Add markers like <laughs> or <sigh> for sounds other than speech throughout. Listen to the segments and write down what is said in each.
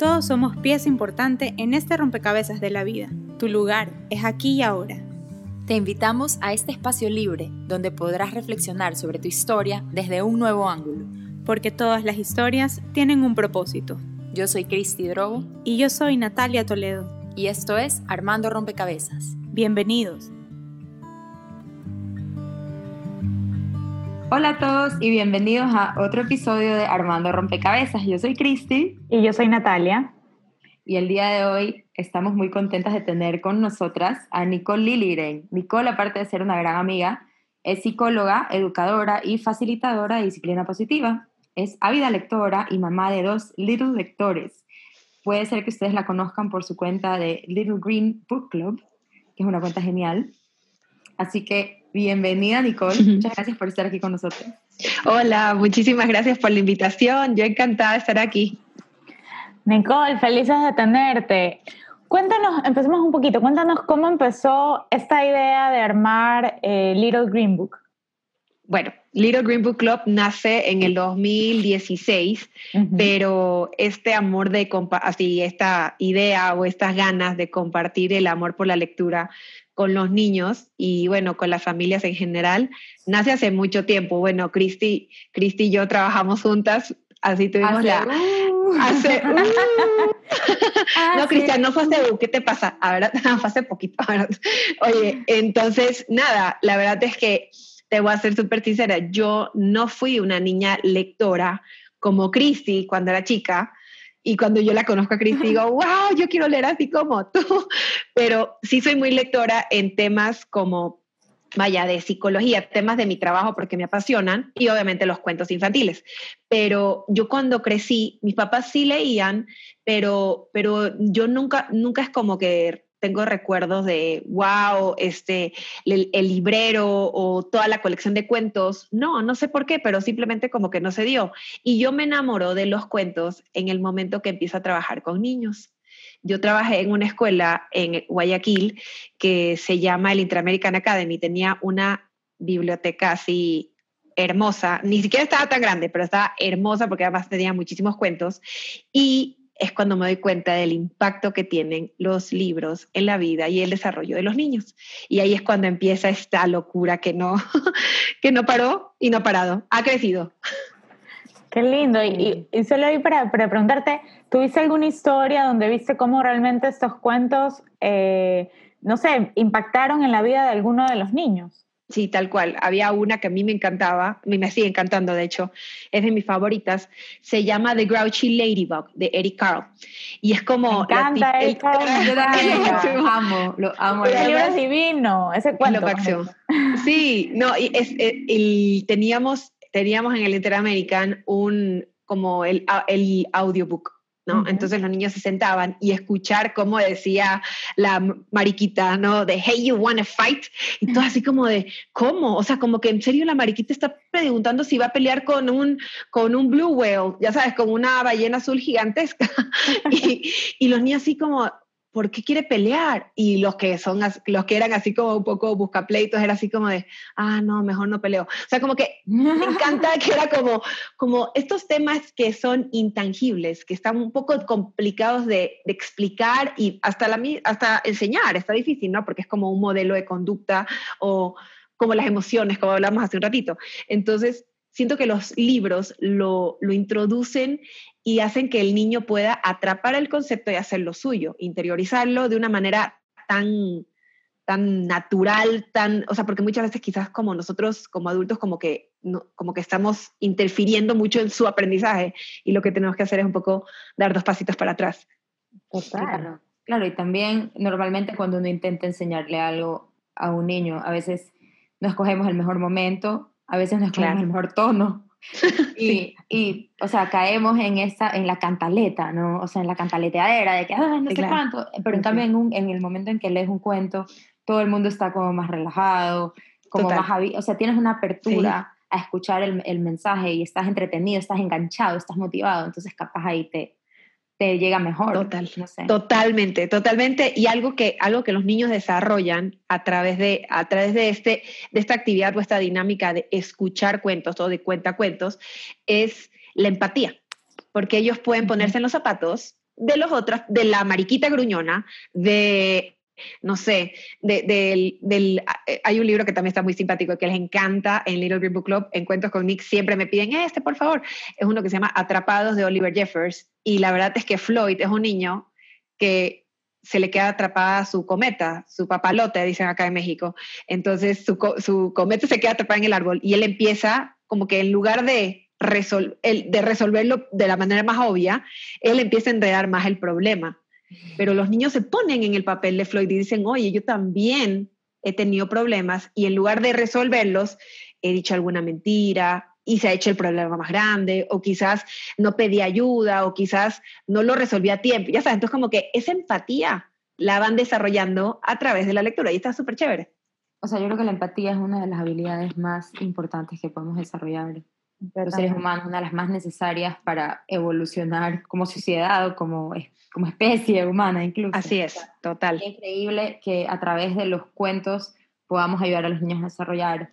Todos somos pieza importante en este rompecabezas de la vida. Tu lugar es aquí y ahora. Te invitamos a este espacio libre donde podrás reflexionar sobre tu historia desde un nuevo ángulo. Porque todas las historias tienen un propósito. Yo soy Cristi Drogo. Y yo soy Natalia Toledo. Y esto es Armando Rompecabezas. Bienvenidos. Hola a todos y bienvenidos a otro episodio de Armando Rompecabezas. Yo soy Cristi. Y yo soy Natalia. Y el día de hoy estamos muy contentas de tener con nosotras a Nicole Liliren. Nicole, aparte de ser una gran amiga, es psicóloga, educadora y facilitadora de disciplina positiva. Es ávida lectora y mamá de dos little lectores. Puede ser que ustedes la conozcan por su cuenta de Little Green Book Club, que es una cuenta genial. Así que bienvenida Nicole, muchas gracias por estar aquí con nosotros. Hola, muchísimas gracias por la invitación, yo encantada de estar aquí. Nicole, felices de tenerte. Cuéntanos, empecemos un poquito, cuéntanos cómo empezó esta idea de armar eh, Little Green Book. Bueno, Little Green Book Club nace en el 2016, pero este amor de así esta idea o estas ganas de compartir el amor por la lectura con los niños y bueno, con las familias en general, nace hace mucho tiempo. Bueno, Cristi, Cristi y yo trabajamos juntas, así tuvimos la... Uh. Hace, <laughs> uh. ah, no, Cristian, no fue hace, uh, ¿qué te pasa? A ver, <laughs> fue hace poquito. <laughs> Oye, entonces, nada, la verdad es que te voy a ser súper sincera, yo no fui una niña lectora como Cristi cuando era chica, y cuando yo la conozco a Cristi <laughs> digo, wow, yo quiero leer así como tú. Pero sí soy muy lectora en temas como, vaya, de psicología, temas de mi trabajo porque me apasionan y obviamente los cuentos infantiles. Pero yo cuando crecí, mis papás sí leían, pero, pero yo nunca, nunca es como que tengo recuerdos de, wow, este, el, librero o toda la colección de cuentos. No, no sé por qué, pero simplemente como que no se dio. Y yo me enamoro de los cuentos en el momento que empiezo a trabajar con niños. Yo trabajé en una escuela en Guayaquil que se llama el Interamerican Academy. Tenía una biblioteca así hermosa, ni siquiera estaba tan grande, pero estaba hermosa porque además tenía muchísimos cuentos. Y es cuando me doy cuenta del impacto que tienen los libros en la vida y el desarrollo de los niños. Y ahí es cuando empieza esta locura que no, <laughs> que no paró y no ha parado, ha crecido. Qué lindo. Y, solo ahí para, preguntarte, ¿tuviste alguna historia donde viste cómo realmente estos cuentos, eh, no sé, impactaron en la vida de alguno de los niños? Sí, tal cual. Había una que a mí me encantaba, me sigue encantando de hecho, es de mis favoritas. Se llama The Grouchy Ladybug de Eric Carle. Y es como. Me encanta Eric Carle. <laughs> lo amo, lo amo. El libro es divino, ese cuento. Sí, no, y es, el, teníamos, teníamos en el Interamerican un como el, el audiobook entonces los niños se sentaban y escuchar cómo decía la mariquita, ¿no? De, hey, you wanna fight? Y todo así como de, ¿cómo? O sea, como que en serio la mariquita está preguntando si va a pelear con un, con un blue whale, ya sabes, con una ballena azul gigantesca. <laughs> y, y los niños así como, ¿por qué quiere pelear? Y los que son los que eran así como un poco buscapleitos era así como de, ah, no, mejor no peleo. O sea, como que me encanta <laughs> que era como como estos temas que son intangibles, que están un poco complicados de, de explicar y hasta la hasta enseñar, está difícil, ¿no? Porque es como un modelo de conducta o como las emociones, como hablamos hace un ratito. Entonces, siento que los libros lo, lo, introducen y hacen que el niño pueda atrapar el concepto y hacerlo suyo, interiorizarlo de una manera tan, tan natural, tan, o sea, porque muchas veces quizás como nosotros como adultos como que, como que estamos interfiriendo mucho en su aprendizaje y lo que tenemos que hacer es un poco dar dos pasitos para atrás. Claro, claro, y también normalmente cuando uno intenta enseñarle algo a un niño, a veces no escogemos el mejor momento, a veces no escogemos el mejor tono, <laughs> y, y, o sea, caemos en esa, en la cantaleta, ¿no? O sea, en la cantaleteadera de que, ah, no sé cuánto. Pero en cambio, en, un, en, el momento en que lees un cuento, todo el mundo está como más relajado, como más, o sea, tienes una apertura a escuchar el, el, mensaje y estás entretenido, estás enganchado, estás motivado, entonces capaz ahí te, te llega mejor. Total, Totalmente, totalmente. Y algo que, algo que los niños desarrollan a través, de, a través de, este, de esta actividad o esta dinámica de escuchar cuentos o de cuenta cuentos es la empatía, porque ellos pueden ponerse en los zapatos de los otros, de la mariquita gruñona, de no sé, del, eh, hay un libro que también está muy simpático que les encanta en Little Green Book Club, en Cuentos con Nick, siempre me piden este, por favor. Es uno que se llama Atrapados de Oliver Jeffers. Y la verdad es que Floyd es un niño que se le queda atrapada su cometa, su papalote, dicen acá en México. Entonces su, su cometa se queda atrapada en el árbol y él empieza como que en lugar de de resolverlo de la manera más obvia, él empieza a enredar más el problema. Pero los niños se ponen en el papel de Floyd y dicen, oye, yo también he tenido problemas y en lugar de resolverlos, he dicho alguna mentira y se ha hecho el problema más grande, o quizás no pedí ayuda, o quizás no lo resolví a tiempo. Ya sabes, entonces como que esa empatía la van desarrollando a través de la lectura y está súper chévere. O sea, yo creo que la empatía es una de las habilidades más importantes que podemos desarrollar los seres humanos, una de las más necesarias para evolucionar como sociedad o como, como especie <laughs> humana incluso. Así es, total. Es increíble que a través de los cuentos podamos ayudar a los niños a desarrollar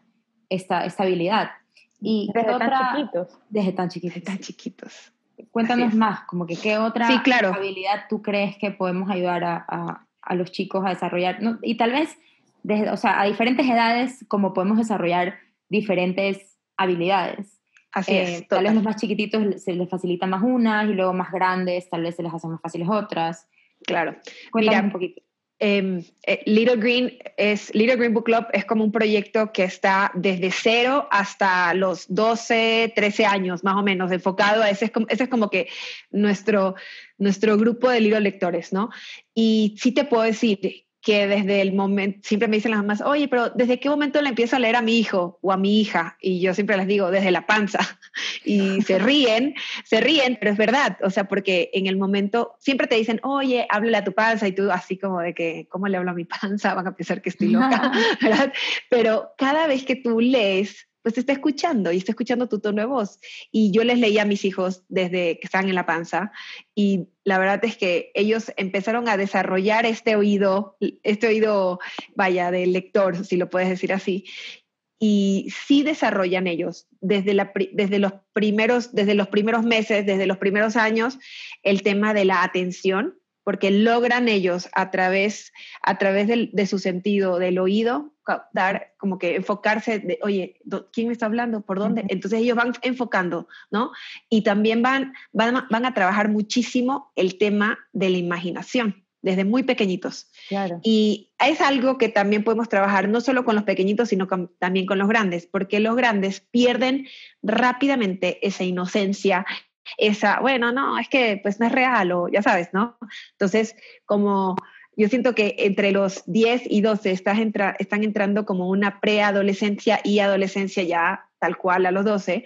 esta, esta habilidad. Y desde tan chiquitos. Desde tan chiquitos. Desde tan chiquitos. Cuéntanos más, como que qué otra habilidad tú crees que podemos ayudar a, a, los chicos a desarrollar, y tal vez, desde, o sea, a diferentes edades, como podemos desarrollar diferentes habilidades. Así es. Eh, tal vez los más chiquititos se les facilita más unas y luego más grandes tal vez se les hacen más fáciles otras. Claro. Mira, un poquito. Em, eh, Little Green es Little Green Book Club es como un proyecto que está desde cero hasta los 12, 13 años más o menos enfocado a ese es como, ese es como que nuestro nuestro grupo de libros lectores, ¿no? Y sí te puedo decir que desde el momento, siempre me dicen las mamás, oye, pero ¿desde qué momento le empiezo a leer a mi hijo o a mi hija? Y yo siempre les digo, desde la panza. <laughs> Y se ríen, se ríen, pero es verdad, o sea, porque en el momento, siempre te dicen, oye, háblale a tu panza, y tú así como de que, ¿cómo le hablo a mi panza? Van a pensar que estoy loca, <laughs> ¿verdad? Pero cada vez que tú lees, pues está escuchando y está escuchando tu tono de voz. Y yo les leía a mis hijos desde que estaban en la panza y la verdad es que ellos empezaron a desarrollar este oído, este oído, vaya, de lector, si lo puedes decir así. Y sí desarrollan ellos desde, la, desde, los primeros, desde los primeros meses, desde los primeros años, el tema de la atención, porque logran ellos a través, a través de su sentido del oído dar, como que enfocarse de, oye, ¿quién me está hablando? ¿Por dónde? Entonces ellos van enfocando, ¿no? Y también van, van, van a trabajar muchísimo el tema de la imaginación desde muy pequeñitos. Claro. Y es algo que también podemos trabajar no solo con los pequeñitos, sino también con los grandes, porque los grandes pierden rápidamente esa inocencia, esa, bueno, no, es que pues no es real o ya sabes, ¿no? Entonces, como yo siento que entre los 10 y 12 estás están entrando como una preadolescencia y adolescencia ya tal cual a los 12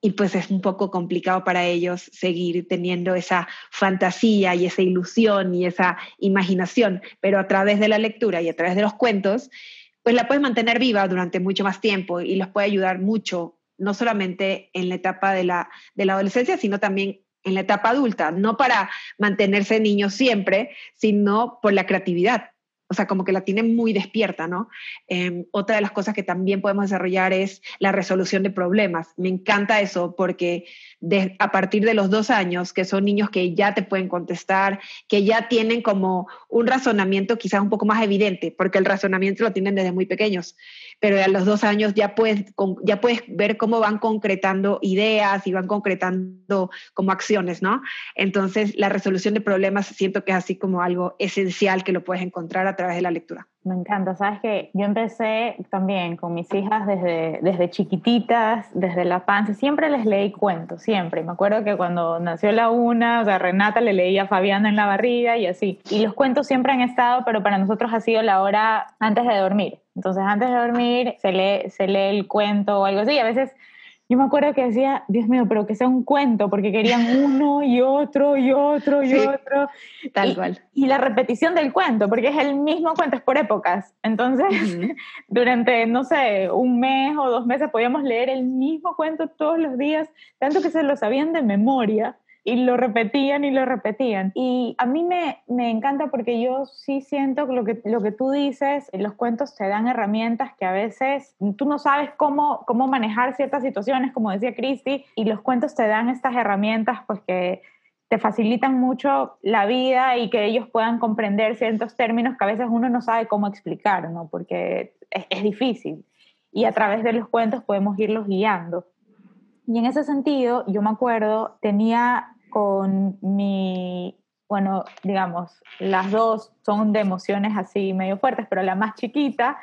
y pues es un poco complicado para ellos seguir teniendo esa fantasía y esa ilusión y esa imaginación, pero a través de la lectura y a través de los cuentos, pues la puedes mantener viva durante mucho más tiempo y los puede ayudar mucho no solamente en la etapa de la, de la adolescencia, sino también en la etapa adulta, no para mantenerse niños siempre, sino por la creatividad. O sea, como que la tienen muy despierta, ¿no? Em, otra de las cosas que también podemos desarrollar es la resolución de problemas. Me encanta eso porque a partir de los dos años, que son niños que ya te pueden contestar, que ya tienen como un razonamiento quizás un poco más evidente, porque el razonamiento lo tienen desde muy pequeños pero a los dos años ya puedes, ya puedes ver cómo van concretando ideas y van concretando como acciones, ¿no? Entonces, la resolución de problemas siento que es así como algo esencial que lo puedes encontrar a través de la lectura. Me encanta, sabes que yo empecé también con mis hijas desde, desde chiquititas, desde la panza, siempre les leí cuentos, siempre. Me acuerdo que cuando nació la una, o sea, Renata le leía a Fabiana en la barriga y así. Y los cuentos siempre han estado, pero para nosotros ha sido la hora antes de dormir. Entonces, antes de dormir se lee, se lee el cuento o algo así. A veces yo me acuerdo que decía, Dios mío, pero que sea un cuento, porque querían uno y otro y otro y <laughs> otro. Tal cual. Y la repetición del cuento, porque es el mismo cuento, es por épocas. Entonces, <laughs> durante, no sé, un mes o dos meses podíamos leer el mismo cuento todos los días, tanto que se lo sabían de memoria y lo repetían y lo repetían. Y a mí me, me encanta porque yo sí siento lo, que lo que tú dices, los cuentos te dan herramientas que a veces tú no sabes cómo, cómo manejar ciertas situaciones, como decía Christy, y los cuentos te dan estas herramientas pues que te facilitan mucho la vida y que ellos puedan comprender ciertos términos que a veces uno no sabe cómo explicar, ¿no? Porque es difícil. Y a través de los cuentos podemos irlos guiando. Y en ese sentido, yo me acuerdo, tenía con mi, bueno, digamos, las dos son de emociones así medio fuertes, pero la más chiquita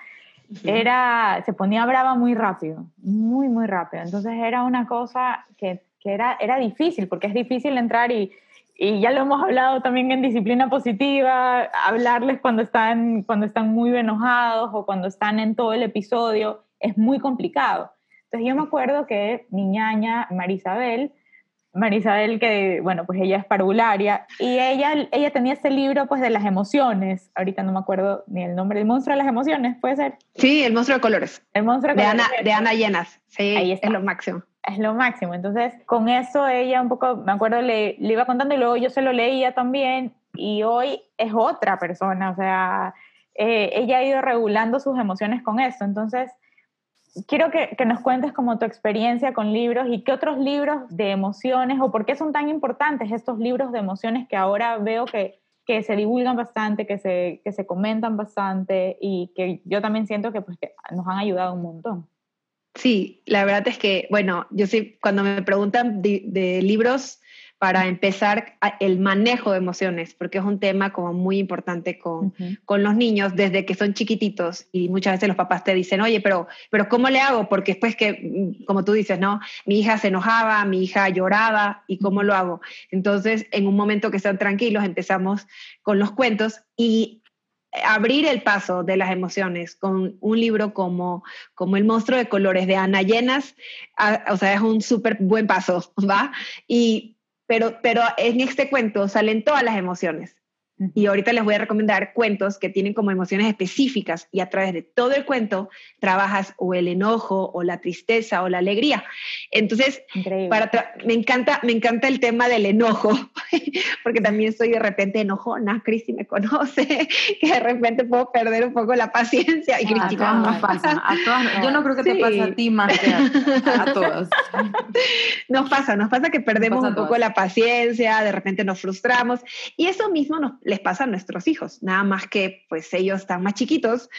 era, se ponía brava muy rápido, muy, muy rápido. Entonces era una cosa que, que era, era difícil, porque es difícil entrar y, y ya lo hemos hablado también en disciplina positiva, hablarles cuando están, cuando están muy enojados o cuando están en todo el episodio, es muy complicado. Entonces yo me acuerdo que mi ñaña Marisabel, Marisabel, que, bueno, pues ella es parvularia, y ella, ella tenía ese libro, pues, de las emociones, ahorita no me acuerdo ni el nombre, el monstruo de las emociones, ¿puede ser? Sí, el monstruo de colores. El monstruo de, Ana, de Ana Llenas, sí, Ahí es lo máximo. Es lo máximo, entonces, con eso ella un poco, me acuerdo, le, le iba contando y luego yo se lo leía también, y hoy es otra persona, o sea, eh, ella ha ido regulando sus emociones con eso, entonces quiero que, nos cuentes como tu experiencia con libros y qué otros libros de emociones o por qué son tan importantes estos libros de emociones que ahora veo que, que se divulgan bastante, que se, que se comentan bastante y que yo también siento que, pues, que nos han ayudado un montón. Sí, la verdad es que, bueno, yo sí, cuando me preguntan de libros para empezar el manejo de emociones, porque es un tema como muy importante con, con, los niños desde que son chiquititos y muchas veces los papás te dicen, oye, pero, pero ¿cómo le hago? Porque después que, mm, como tú dices, ¿no? Mi hija se enojaba, mi hija lloraba y ¿cómo lo hago? Entonces, en un momento que están tranquilos, empezamos con los cuentos y abrir el paso de las emociones con un libro como, como El monstruo de colores de Ana Llenas, o sea, es un súper buen paso, <laughs> ¿va? Y pero, pero en este cuento salen todas las emociones. Y ahorita les voy a recomendar cuentos que tienen como emociones específicas y a través de todo el cuento trabajas o el enojo o la tristeza o la alegría. Entonces, para me, encanta, me encanta el tema del enojo, <laughs> porque también soy de repente enojona, Cristi me conoce, <laughs> que de repente puedo perder un poco la paciencia. Y a todas nos pasa, a todas, yo no creo que te pase a ti más que a, todos. <laughs> Nos pasa, nos pasa que perdemos un poco la paciencia, de repente nos frustramos y eso mismo nos les pasa a nuestros hijos, nada más que pues ellos están más chiquitos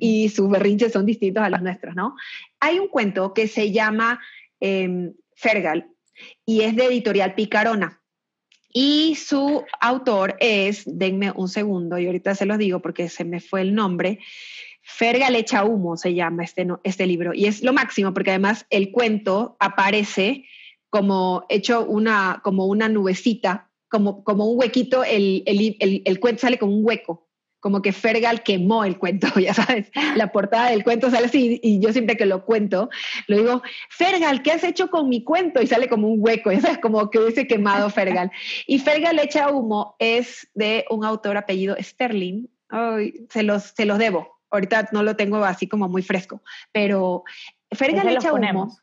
y sus berrinches son distintos a los nuestros, ¿no? Hay un cuento que se llama eh, Fergal y es de editorial Picarona. Y su autor es, denme un segundo, y ahorita se los digo porque se me fue el nombre, Fergal echa humo se llama este, este libro. Y es lo máximo porque además el cuento aparece como hecho una, como una nubecita como, como un huequito, el, el, el, cuento sale como un hueco, como que Fergal quemó el cuento, <laughs> ya sabes, la portada del cuento sale así y yo siempre que lo cuento, lo digo, Fergal, ¿qué has hecho con mi cuento? Y sale como un hueco, <laughs> ya sabes, como que hubiese quemado Fergal. Y Fergal echa humo es de un autor apellido Sterling, Ay, se, los, se los debo, ahorita no lo tengo así como muy fresco, pero Fergal echa humo.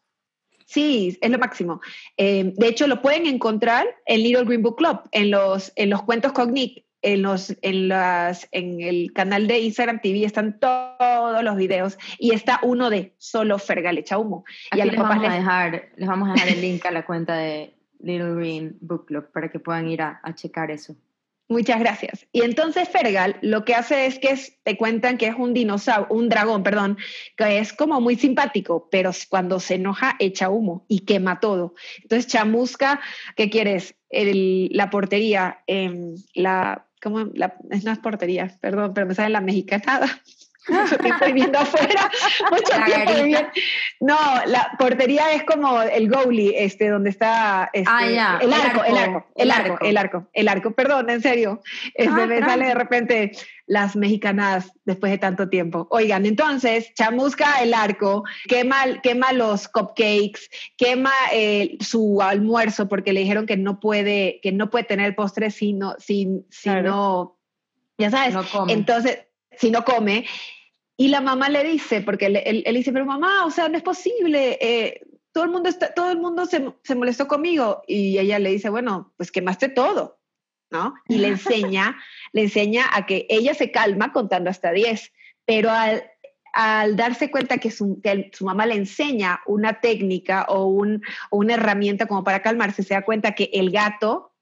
Sí, es lo máximo. Eh, de hecho, lo pueden encontrar en Little Green Book Club, en los, en los cuentos Cognic, en, los, en, las, en el canal de Instagram TV están todos los videos y está uno de solo Fergalecha Humo. y a les, vamos a dejar, les vamos a dejar el link a la cuenta de Little Green Book Club para que puedan ir a checar eso. Muchas gracias. Y entonces Fergal lo que hace es que te cuentan que es un dinosaurio, un dragón, perdón, que es como muy simpático, pero cuando se enoja echa humo y quema todo. Entonces Chamusca, ¿qué quieres? la portería, eh, la, ¿cómo? La, no es portería, perdón, pero me sale la mexicanada <laughs> <laughs> <laughs> mucho tiempo viviendo afuera, mucho tiempo No, la portería es como el goalie, este, donde está este, ah, el, arco, el, arco, el, arco, el arco, el arco, perdón, en serio. Este, ah, me sale de repente las mexicanas después de tanto tiempo. Oigan, entonces, chamusca el arco, quema, quema los cupcakes, quema eh, su almuerzo porque le dijeron que no puede, que no puede tener postre si no, si, si no, ya sabes. Entonces, si no come. Y la mamá le dice, porque él, dice, pero mamá, o sea, no es posible, eh, todo el mundo, está, todo el mundo se, se, molestó conmigo. Y ella le dice, bueno, pues quemaste todo, ¿no? Y le enseña, le enseña a que ella se calma contando hasta 10, pero al, al darse cuenta que su, que su, mamá le enseña una técnica o, un, o, una herramienta como para calmarse, se da cuenta que el gato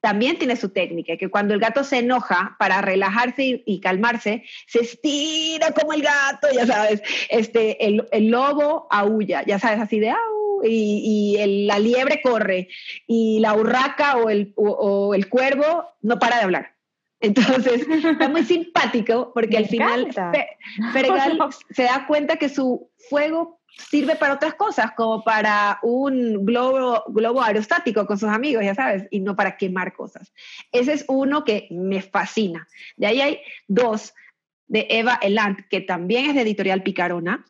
también tiene su técnica, que cuando el gato se enoja, para relajarse y, calmarse, se estira como el gato, ya sabes, este, el, el lobo aúlla, ya sabes, así de au, y, y la liebre corre, y la urraca o el, o, el cuervo no para de hablar. Entonces, está muy simpático porque al final Fergal <laughs> se da cuenta que su fuego sirve para otras cosas, como para un globo, globo aerostático con sus amigos, ya sabes, y no para quemar cosas. Ese es uno que me fascina. De ahí hay dos de Eva Elant, que también es de editorial Picarona.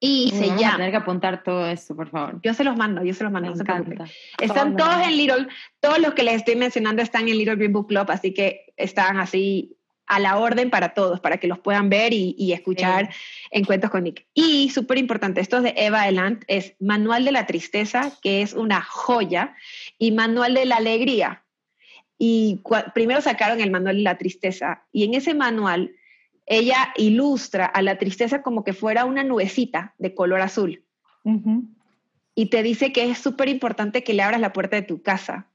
Y se llama. tener que apuntar todo esto, por favor. Yo se los mando, yo se los mando. están todos en Little, todos los que les estoy mencionando están en Little Green Book Club, así que están así a la orden para todos, para que los puedan ver y, escuchar en Cuentos con Nick. Y súper importante, esto es de Eva Elant, es Manual de la Tristeza, que es una joya, y Manual de la Alegría. Y primero sacaron el Manual de la Tristeza, y en ese manual ella ilustra a la tristeza como que fuera una nubecita de color azul. Y te dice que es súper importante que le abras la puerta de tu casa,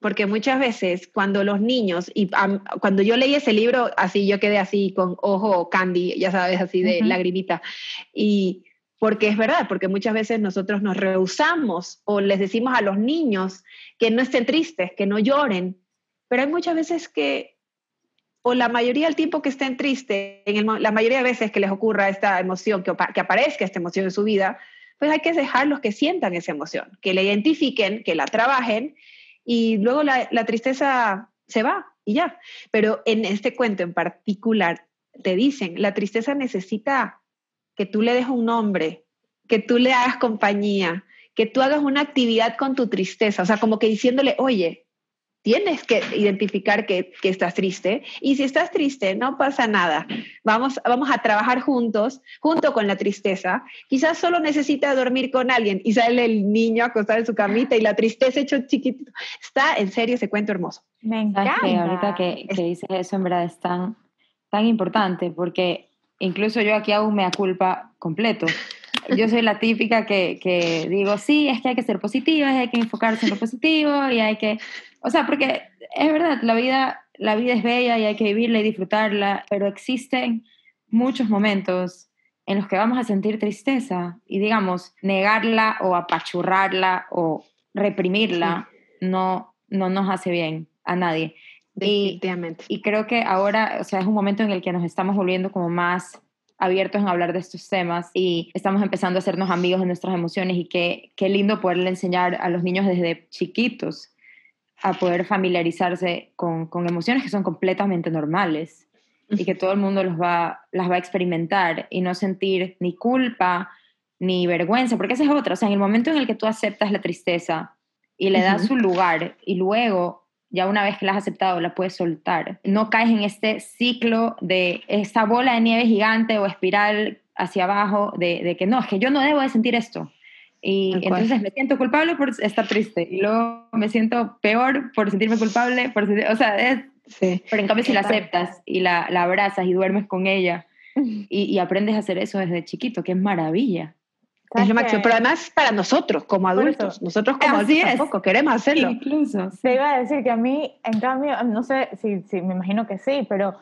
porque muchas veces cuando los niños, y cuando yo leí ese libro, así yo quedé así con ojo candy, ya sabes, así de lagrimita, y porque es verdad, porque muchas veces nosotros nos rehusamos o les decimos a los niños que no estén tristes, que no lloren, pero hay muchas veces que, o la mayoría del tiempo que estén tristes, en la mayoría de veces que les ocurra esta emoción, que, que aparezca esta emoción en su vida, pues hay que dejarlos que sientan esa emoción, que la identifiquen, que la trabajen y luego la, tristeza se va y ya. Pero en este cuento en particular te dicen, la tristeza necesita que tú le des un nombre, que tú le hagas compañía, que tú hagas una actividad con tu tristeza, o sea, como que diciéndole, oye, tienes que identificar que, estás triste y si estás triste, no pasa nada. Vamos, vamos a trabajar juntos, junto con la tristeza. Quizás solo necesita dormir con alguien y sale el niño acostado en su camita y la tristeza hecho chiquitito. Está en serio ese cuento hermoso. Me encanta. ahorita que, que dices eso, en verdad es tan, tan importante porque incluso yo aquí hago un mea culpa completo. Yo soy la típica que, que digo, sí, es que hay que ser positiva, hay que enfocarse en lo positivo y hay que o sea, porque es verdad, la vida, la vida es bella y hay que vivirla y disfrutarla, pero existen muchos momentos en los que vamos a sentir tristeza y digamos, negarla o apachurrarla o reprimirla no, no nos hace bien a nadie. Definitivamente. Y, y creo que ahora, o sea, es un momento en el que nos estamos volviendo como más abiertos en hablar de estos temas y estamos empezando a hacernos amigos de nuestras emociones y qué, qué lindo poderle enseñar a los niños desde chiquitos a poder familiarizarse con, con, emociones que son completamente normales y que todo el mundo los va, las va a experimentar y no sentir ni culpa ni vergüenza, porque esa es otra, o sea, en el momento en el que tú aceptas la tristeza y le das su lugar y luego, ya una vez que la has aceptado, la puedes soltar, no caes en este ciclo de esta bola de nieve gigante o espiral hacia abajo de, de que no, es que yo no debo de sentir esto, y entonces me siento culpable por estar triste y luego me siento peor por sentirme culpable, por o sea, es, sí. pero en cambio si la aceptas y la, la abrazas y duermes con ella <laughs> y, y, aprendes a hacer eso desde chiquito, que es maravilla. Es lo máximo, pero además para nosotros como adultos, nosotros como adultos tampoco queremos hacerlo. Incluso. Se iba a decir que a mí, en cambio, no sé si, si me imagino que sí, pero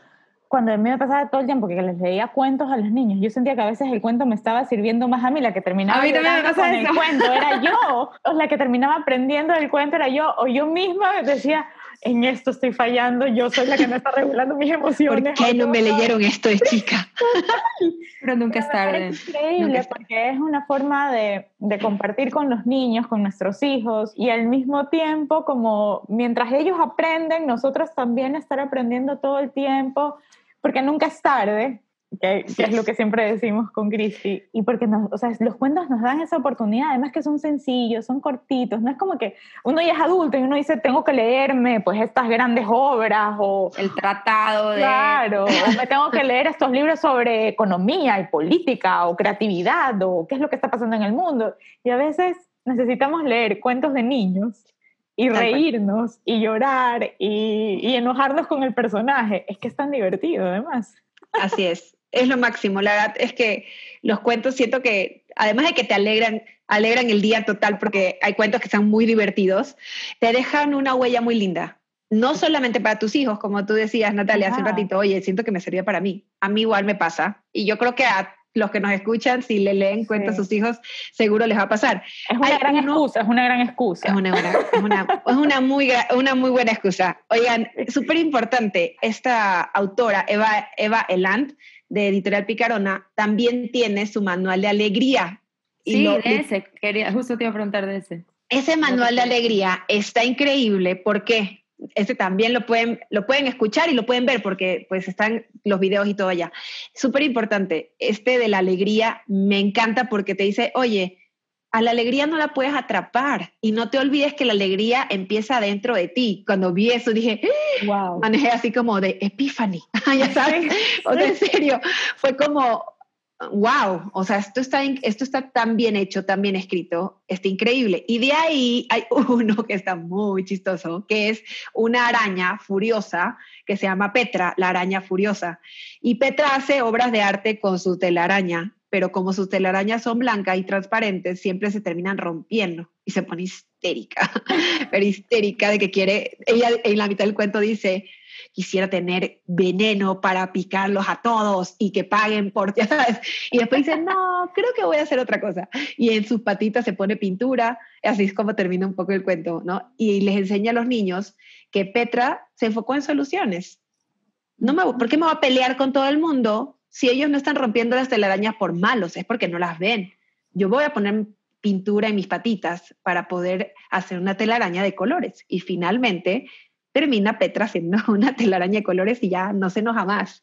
cuando a mí me pasaba todo el tiempo que les leía cuentos a los niños, yo sentía que a veces el cuento me estaba sirviendo más a mí, la que terminaba a mí también me con el cuento era <laughs> yo, o la que terminaba aprendiendo el cuento era yo, o yo misma decía, en esto estoy fallando, yo soy la que me está regulando mis emociones. ¿Por qué no me leyeron esto de chica? <laughs> Pero nunca es tarde. Es increíble porque es una forma de, de, compartir con los niños, con nuestros hijos y al mismo tiempo como mientras ellos aprenden, nosotros también estar aprendiendo todo el tiempo porque nunca es tarde, que, es lo que siempre decimos con Cristi, y porque nos, o sea, los cuentos nos dan esa oportunidad, además que son sencillos, son cortitos, no es como que uno ya es adulto y uno dice, tengo que leerme pues estas grandes obras o... El tratado de... Claro, o me <laughs> tengo que leer estos libros sobre economía y política o creatividad o qué es lo que está pasando en el mundo. Y a veces necesitamos leer cuentos de niños y reírnos y llorar y, y, enojarnos con el personaje. Es que es tan divertido, además. Así es, es lo máximo. La verdad es que los cuentos siento que, además de que te alegran, alegran el día total porque hay cuentos que son muy divertidos, te dejan una huella muy linda. no solamente para tus hijos, como tú decías, Natalia, hace un ratito, oye, siento que me servía para mí. A mí igual me pasa. Y yo creo que a los que nos escuchan, si le leen cuentos a sus hijos, seguro les va a pasar. Es una gran excusa, es una gran excusa. Es una, es una, muy, una muy buena excusa. Oigan, súper importante, esta autora, Eva, Eva Eland, de Editorial Picarona, también tiene su manual de alegría. Sí, de ese, quería, justo te iba a preguntar de ese. Ese manual de alegría está increíble, ¿por qué? Este también lo pueden, lo pueden escuchar y lo pueden ver porque pues están los videos y todo allá. Súper importante, este de la alegría me encanta porque te dice, oye, a la alegría no la puedes atrapar y no te olvides que la alegría empieza dentro de ti. Cuando vi eso dije, wow. manejé así como de epiphany, <laughs> ya sabes, <laughs> o sea, en serio, fue como, wow, o sea, esto está, esto está tan bien hecho, tan bien escrito, está increíble. Y de ahí hay <laughs> uno que está muy chistoso, que es una araña furiosa que se llama Petra, la araña furiosa. Y Petra hace obras de arte con su telaraña, pero como sus telarañas son blancas y transparentes, siempre se terminan rompiendo y se pone histérica, <laughs> pero histérica de que quiere, ella en la mitad del cuento dice, quisiera tener veneno para picarlos a todos y que paguen por, <laughs> ya sabes. Y después dice, no, creo que voy a hacer otra cosa. Y en sus patitas se pone pintura, así es como termina un poco el cuento, ¿no? Y les enseña a los niños que Petra se enfocó en soluciones. No me, ¿Por qué me voy a pelear con todo el mundo si ellos no están rompiendo las telarañas por malos? Es porque no las ven. Yo voy a poner pintura en mis patitas para poder hacer una telaraña de colores. Y finalmente termina Petra haciendo <laughs> una telaraña de colores y ya no se enoja más.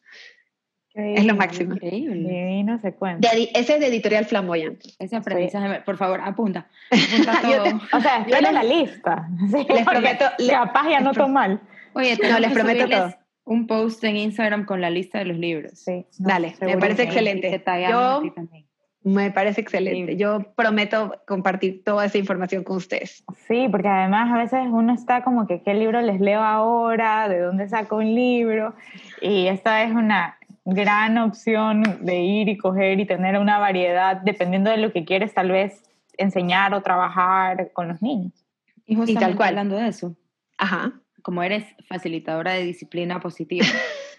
es lo máximo. Increíble. no se cuenta. ese es de Editorial Flamboyant. Ese aprendizaje, por favor, apunta. <laughs> apunta todo. o sea, yo la lista. <laughs> les prometo. Capaz ya no mal. Oye, no, les prometo todo. Un post en Instagram con la lista de los libros. Sí. Dale, me parece excelente. Yo, me parece excelente. Yo prometo compartir toda esa información con ustedes. Sí, porque además a veces uno está como que qué libro les leo ahora, de dónde saco un libro. Y esta es una gran opción de ir y coger y tener una variedad dependiendo de lo que quieres tal vez enseñar o trabajar con los niños. Y, y tal cual. hablando de eso. Ajá. Como eres facilitadora de disciplina positiva.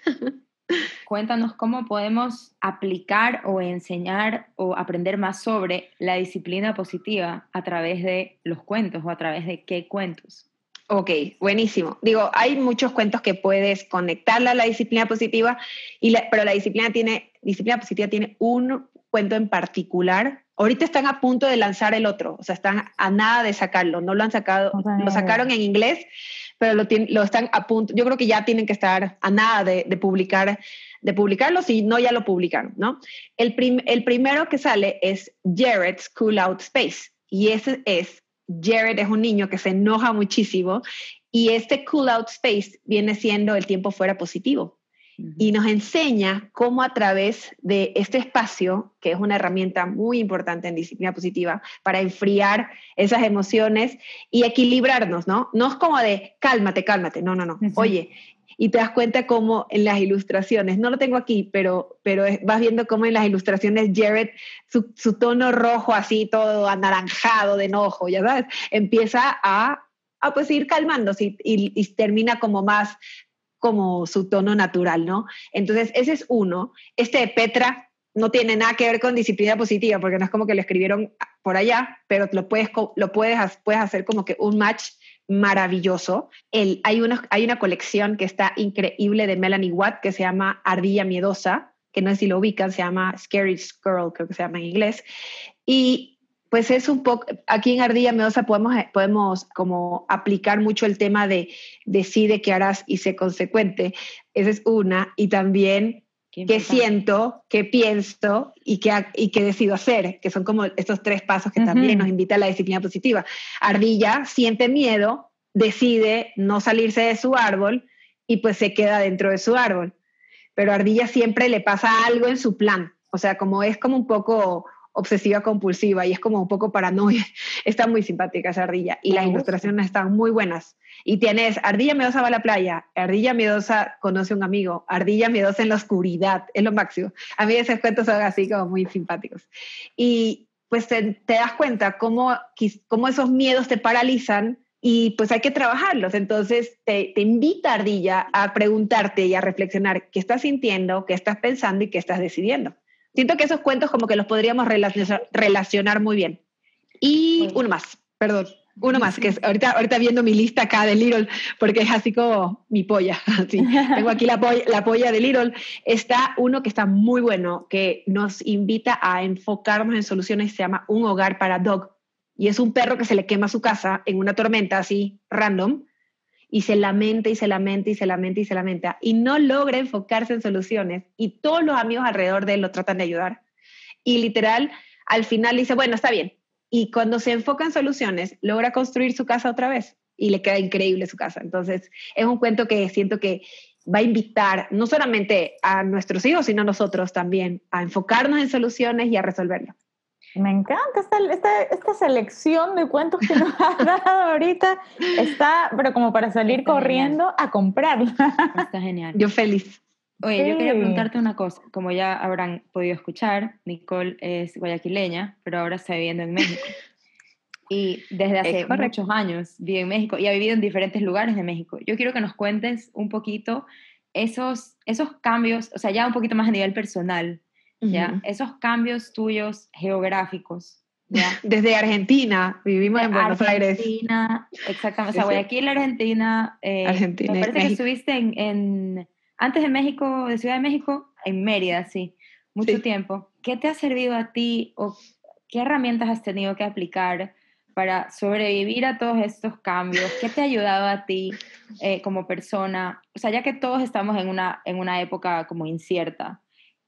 <laughs> Cuéntanos cómo podemos aplicar o enseñar o aprender más sobre la disciplina positiva a través de los cuentos o a través de qué cuentos. Ok, buenísimo. Digo, hay muchos cuentos que puedes conectarla a la disciplina positiva, y pero la disciplina, tiene, disciplina positiva tiene un cuento en particular. Ahorita están a punto de lanzar el otro, o sea, están a nada de sacarlo. No lo han sacado, lo sacaron en inglés, pero lo, lo, están a punto. Yo creo que ya tienen que estar a nada de, de publicar de publicarlo, si no ya lo publicaron, ¿no? El, el primero que sale es Jared's Cool Out Space y ese es, Jared es un niño que se enoja muchísimo y este Cool Out Space viene siendo el tiempo fuera positivo y nos enseña cómo a través de este espacio, que es una herramienta muy importante en disciplina positiva, para enfriar esas emociones y equilibrarnos, ¿no? No es como de cálmate, cálmate, no, no, no. Oye, y te das cuenta cómo en las ilustraciones, no lo tengo aquí, pero, pero vas viendo cómo en las ilustraciones Jared, su, su, tono rojo así, todo anaranjado de enojo, ya sabes, empieza a, a pues ir calmándose y, y, termina como más como su tono natural, ¿no? Entonces, ese es uno. Este de Petra no tiene nada que ver con disciplina positiva, porque no es como que lo escribieron por allá, pero lo puedes, lo puedes, puedes hacer como que un match maravilloso. El, hay, una, hay una colección que está increíble de Melanie Watt que se llama Ardilla Miedosa, que no sé si lo ubican, se llama Scary Girl, creo que se llama en inglés. Y pues es un poco, aquí en Ardilla Miedosa podemos, podemos como aplicar mucho el tema de decide qué harás y sé consecuente. Esa es una. Y también qué siento, qué pienso y qué, y qué decido hacer, que son como estos tres pasos que también nos invita a la disciplina positiva. Ardilla siente miedo, decide no salirse de su árbol y pues se queda dentro de su árbol. Pero Ardilla siempre le pasa algo en su plan, o sea, como es como un poco obsesiva compulsiva y es como un poco paranoia. <laughs> Está muy simpática esa ardilla y las ilustraciones están muy buenas. Y tienes Ardilla Miedosa va a la playa, Ardilla Miedosa conoce a un amigo, Ardilla Miedosa en la oscuridad, es lo máximo. A mí esos cuentos son así como muy simpáticos. Y pues te, das cuenta cómo, cómo esos miedos te paralizan y pues hay que trabajarlos. Entonces te, te, invita Ardilla a preguntarte y a reflexionar qué estás sintiendo, qué estás pensando y qué estás decidiendo. Siento que esos cuentos como que los podríamos relacionar muy bien. Y uno más, perdón. Uno más, que es ahorita, ahorita viendo mi lista acá de Little, porque es así como mi polla. <laughs> Tengo aquí la polla, la polla de Little. Está uno que está muy bueno, que nos invita a enfocarnos en soluciones, se llama Un hogar para dog. Y es un perro que se le quema su casa en una tormenta así, random, y se lamenta y se lamenta y se lamenta y se lamenta, y no logra enfocarse en soluciones. Y todos los amigos alrededor de él lo tratan de ayudar. Y literal, al final dice, bueno, está bien, y cuando se enfoca en soluciones, logra construir su casa otra vez y le queda increíble su casa. Entonces, es un cuento que siento que va a invitar no solamente a nuestros hijos, sino a nosotros también a enfocarnos en soluciones y a resolverlo. Me encanta esta, esta, selección de cuentos que nos has <laughs> dado ahorita. Está, pero como para salir corriendo a comprarla. Está genial. Yo feliz. Oye, yo quería preguntarte una cosa. Como ya habrán podido escuchar, Nicole es guayaquileña, pero ahora está viviendo en México. Y desde hace muchos años vive en México y ha vivido en diferentes lugares de México. Yo quiero que nos cuentes un poquito esos, esos cambios, o sea, ya un poquito más a nivel personal, ¿ya? Esos cambios tuyos geográficos, ¿ya? <laughs> Desde Argentina, vivimos en Buenos Aires. Argentina, exactamente, o sea, Guayaquil, Argentina. Eh, Argentina. Me parece que estuviste en antes de México, de Ciudad de México, en Mérida, sí, mucho tiempo. ¿Qué te ha servido a ti o qué herramientas has tenido que aplicar para sobrevivir a todos estos cambios? ¿Qué te ha ayudado a ti eh, como persona? O sea, ya que todos estamos en una, en una época como incierta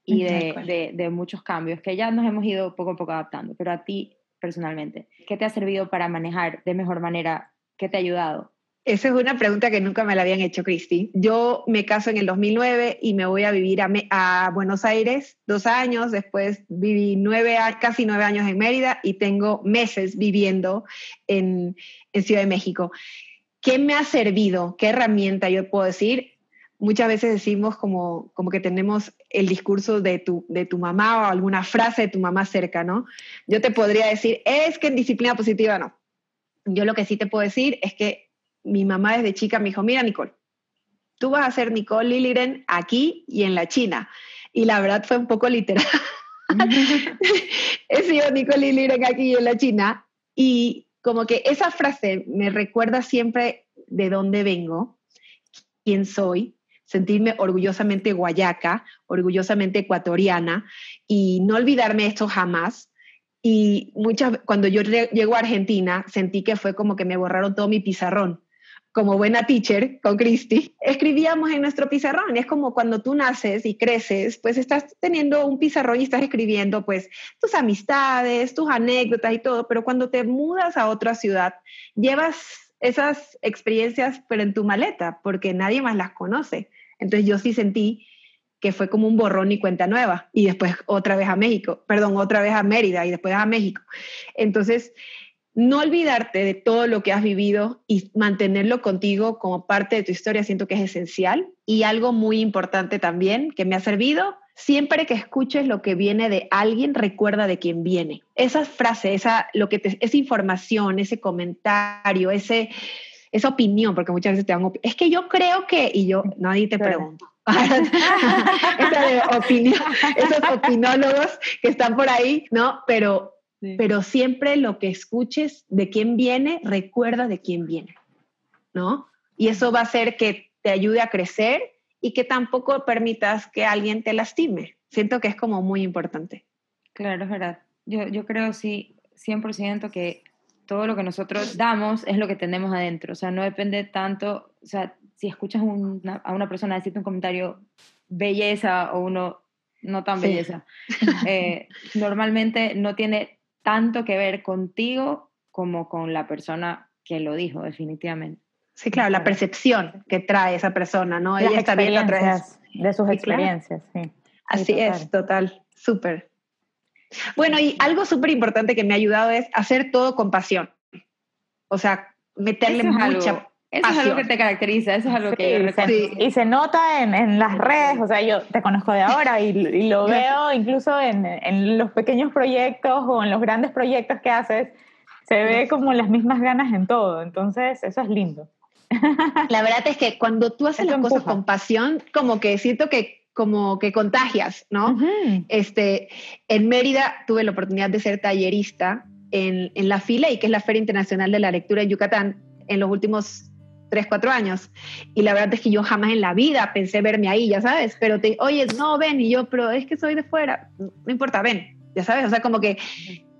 y de, de, muchos cambios, que ya nos hemos ido poco a poco adaptando, pero a ti personalmente, ¿qué te ha servido para manejar de mejor manera? ¿Qué te ha ayudado? Esa es una pregunta que nunca me la habían hecho, Cristi. Yo me caso en el 2009 y me voy a vivir a, Buenos Aires dos años. Después viví nueve, casi nueve años en Mérida y tengo meses viviendo en, Ciudad de México. ¿Qué me ha servido? ¿Qué herramienta yo puedo decir? Muchas veces decimos como, como que tenemos el discurso de tu, de tu mamá o alguna frase de tu mamá cerca, ¿no? Yo te podría decir, es que en disciplina positiva no. Yo lo que sí te puedo decir es que mi mamá desde chica me dijo, mira Nicole, tú vas a ser Nicole Liliren aquí y en la China. Y la verdad fue un poco literal. <laughs> <laughs> He sido Nicole Liliren aquí y en la China. Y como que esa frase me recuerda siempre de dónde vengo, quién soy, sentirme orgullosamente guayaca, orgullosamente ecuatoriana y no olvidarme esto jamás. Y muchas, cuando yo llego a Argentina, sentí que fue como que me borraron todo mi pizarrón como buena teacher con Cristi, escribíamos en nuestro pizarrón. Es como cuando tú naces y creces, pues estás teniendo un pizarrón y estás escribiendo pues tus amistades, tus anécdotas y todo, pero cuando te mudas a otra ciudad, llevas esas experiencias pero en tu maleta, porque nadie más las conoce. Entonces yo sí sentí que fue como un borrón y cuenta nueva, y después otra vez a México, perdón, otra vez a Mérida y después a México. Entonces, no olvidarte de todo lo que has vivido y mantenerlo contigo como parte de tu historia, siento que es esencial. Y algo muy importante también que me ha servido, siempre que escuches lo que viene de alguien, recuerda de quién viene. Esa frase, esa, lo que esa información, ese comentario, ese, esa opinión, porque muchas veces te dan es que yo creo que, y yo, nadie te pregunta. <laughs> esa opinión, esos opinólogos que están por ahí, ¿no? Pero pero siempre lo que escuches de quién viene, recuerda de quién viene, ¿no? Y eso va a hacer que te ayude a crecer y que tampoco permitas que alguien te lastime. Siento que es como muy importante. Claro, es verdad. Yo, yo creo, sí, 100% que todo lo que nosotros damos es lo que tenemos adentro. O sea, no depende tanto, o sea, si escuchas a una persona decirte un comentario belleza o uno no tan belleza, <laughs> eh, normalmente no tiene tanto que ver contigo como con la persona que lo dijo, definitivamente. Sí, claro, la percepción que trae esa persona, ¿no? Ella está viendo de sus experiencias, sí. Así es, total, súper. Bueno, y algo súper importante que me ha ayudado es hacer todo con pasión. O sea, meterle mucha eso es algo que te caracteriza, eso es algo que Y se nota en, en, las redes, o sea, yo te conozco de ahora y, y lo veo incluso en, en, los pequeños proyectos o en los grandes proyectos que haces. se ve como las mismas ganas en todo, entonces eso es lindo. La verdad es que cuando tú haces las cosas con pasión, como que siento que como que contagias, ¿no? este, en Mérida tuve la oportunidad de ser tallerista en, en la FILA y que es la Feria Internacional de la Lectura en Yucatán, en los últimos tres, cuatro años. Y la verdad es que yo jamás en la vida pensé verme ahí, ya sabes, pero te, oye, no, ven, y yo, pero es que soy de fuera, no importa, ven, ya sabes, o sea, como que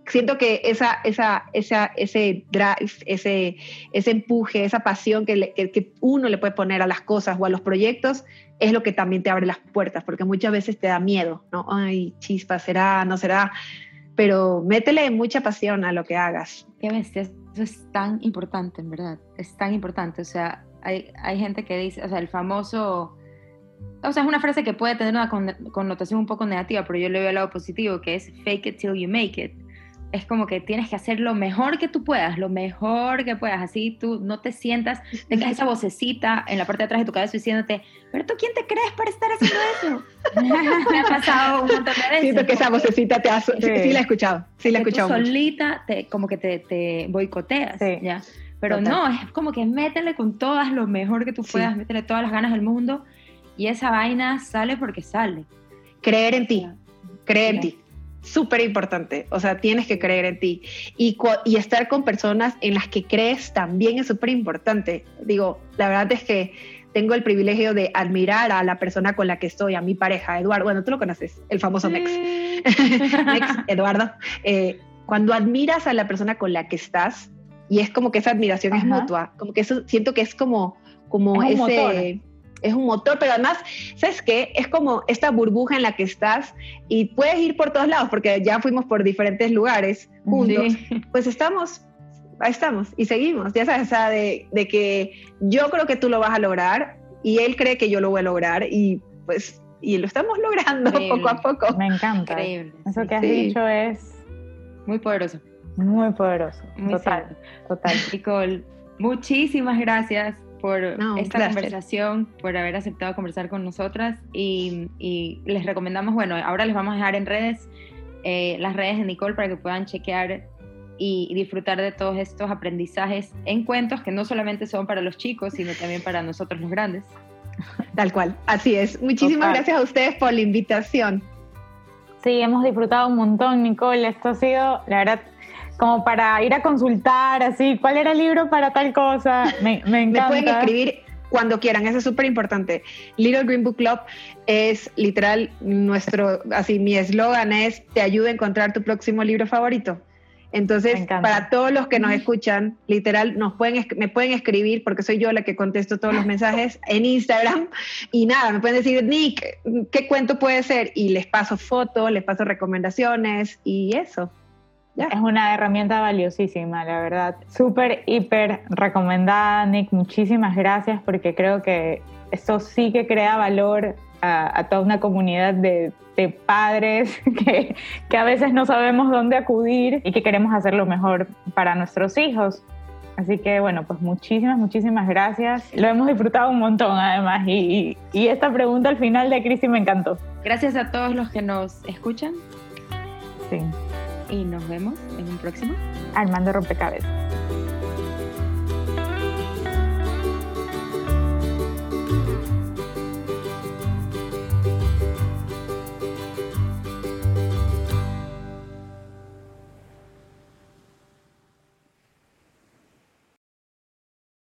siento que esa, esa, esa, ese drive, ese, ese empuje, esa pasión que, que, uno le puede poner a las cosas o a los proyectos es lo que también te abre las puertas, porque muchas veces te da miedo, ¿no? Ay, chispa, será, no será, pero métele mucha pasión a lo que hagas. Qué bestia, eso es tan importante, en verdad, es tan importante, o sea, hay, hay gente que dice, o sea, el famoso... O sea, es una frase que puede tener una connotación un poco negativa, pero yo le veo el lado positivo, que es fake it till you make it es como que tienes que hacer lo mejor que tú puedas, lo mejor que puedas, así tú no te sientas, tengas esa vocecita en la parte de atrás de tu cabeza diciéndote, pero tú quién te crees para estar haciendo eso? <laughs> Me ha pasado un montón de veces. Siento que esa vocecita te ha, sí. sí, la he escuchado, sí la he escuchado. Tú solita te, como que te, te boicoteas, ¿ya? Pero no, es como que métele con todas lo mejor que tú puedas, métele todas las ganas del mundo y esa vaina sale porque sale. Creer en ti, creer en ti súper importante, o sea, tienes que creer en ti. Y, y estar con personas en las que crees también es súper importante. Digo, la verdad es que tengo el privilegio de admirar a la persona con la que estoy, a mi pareja, Eduardo, bueno, tú lo conoces, el famoso Mex, <laughs> Mex Eduardo, eh, cuando admiras a la persona con la que estás, y es como que esa admiración es mutua, como que eso siento que es como, como ese es un motor, pero además, ¿sabes qué? Es como esta burbuja en la que estás y puedes ir por todos lados porque ya fuimos por diferentes lugares juntos. Pues estamos, ahí estamos y seguimos, ya sabes, o sea, de, de, que yo creo que tú lo vas a lograr y él cree que yo lo voy a lograr y pues, y lo estamos logrando poco a poco. Me encanta. Increíble. Eso que has dicho es... Muy poderoso. Muy poderoso. total, total. Nicole, muchísimas gracias por esta conversación, por haber aceptado conversar con nosotras y, les recomendamos, bueno, ahora les vamos a dejar en redes eh, las redes de Nicole para que puedan chequear y disfrutar de todos estos aprendizajes en cuentos que no solamente son para los chicos, sino también para nosotros los grandes. Tal cual, así es. Muchísimas gracias a ustedes por la invitación. Sí, hemos disfrutado un montón, Nicole. Esto ha sido, la verdad, como para ir a consultar, así, ¿cuál era el libro para tal cosa? Me, me encanta. Me pueden escribir cuando quieran, eso es súper importante. Little Green Book Club es literal nuestro, así mi eslogan es, te ayuda a encontrar tu próximo libro favorito. Entonces, para todos los que nos escuchan, literal, nos pueden, me pueden escribir, porque soy yo la que contesto todos los mensajes en Instagram, y nada, me pueden decir, Nick, ¿qué cuento puede ser? Y les paso fotos, les paso recomendaciones, y eso. Es una herramienta valiosísima, la verdad. Súper, hiper recomendada, Nick. Muchísimas gracias porque creo que esto sí que crea valor a, toda una comunidad de, padres <laughs> que, que, a veces no sabemos dónde acudir y que queremos hacer lo mejor para nuestros hijos. Así que bueno, pues muchísimas, muchísimas gracias. Lo hemos disfrutado un montón además y, y esta pregunta al final de Cristi me encantó. Gracias a todos los que nos escuchan. Sí y nos vemos en un próximo Armando Rompecabezas.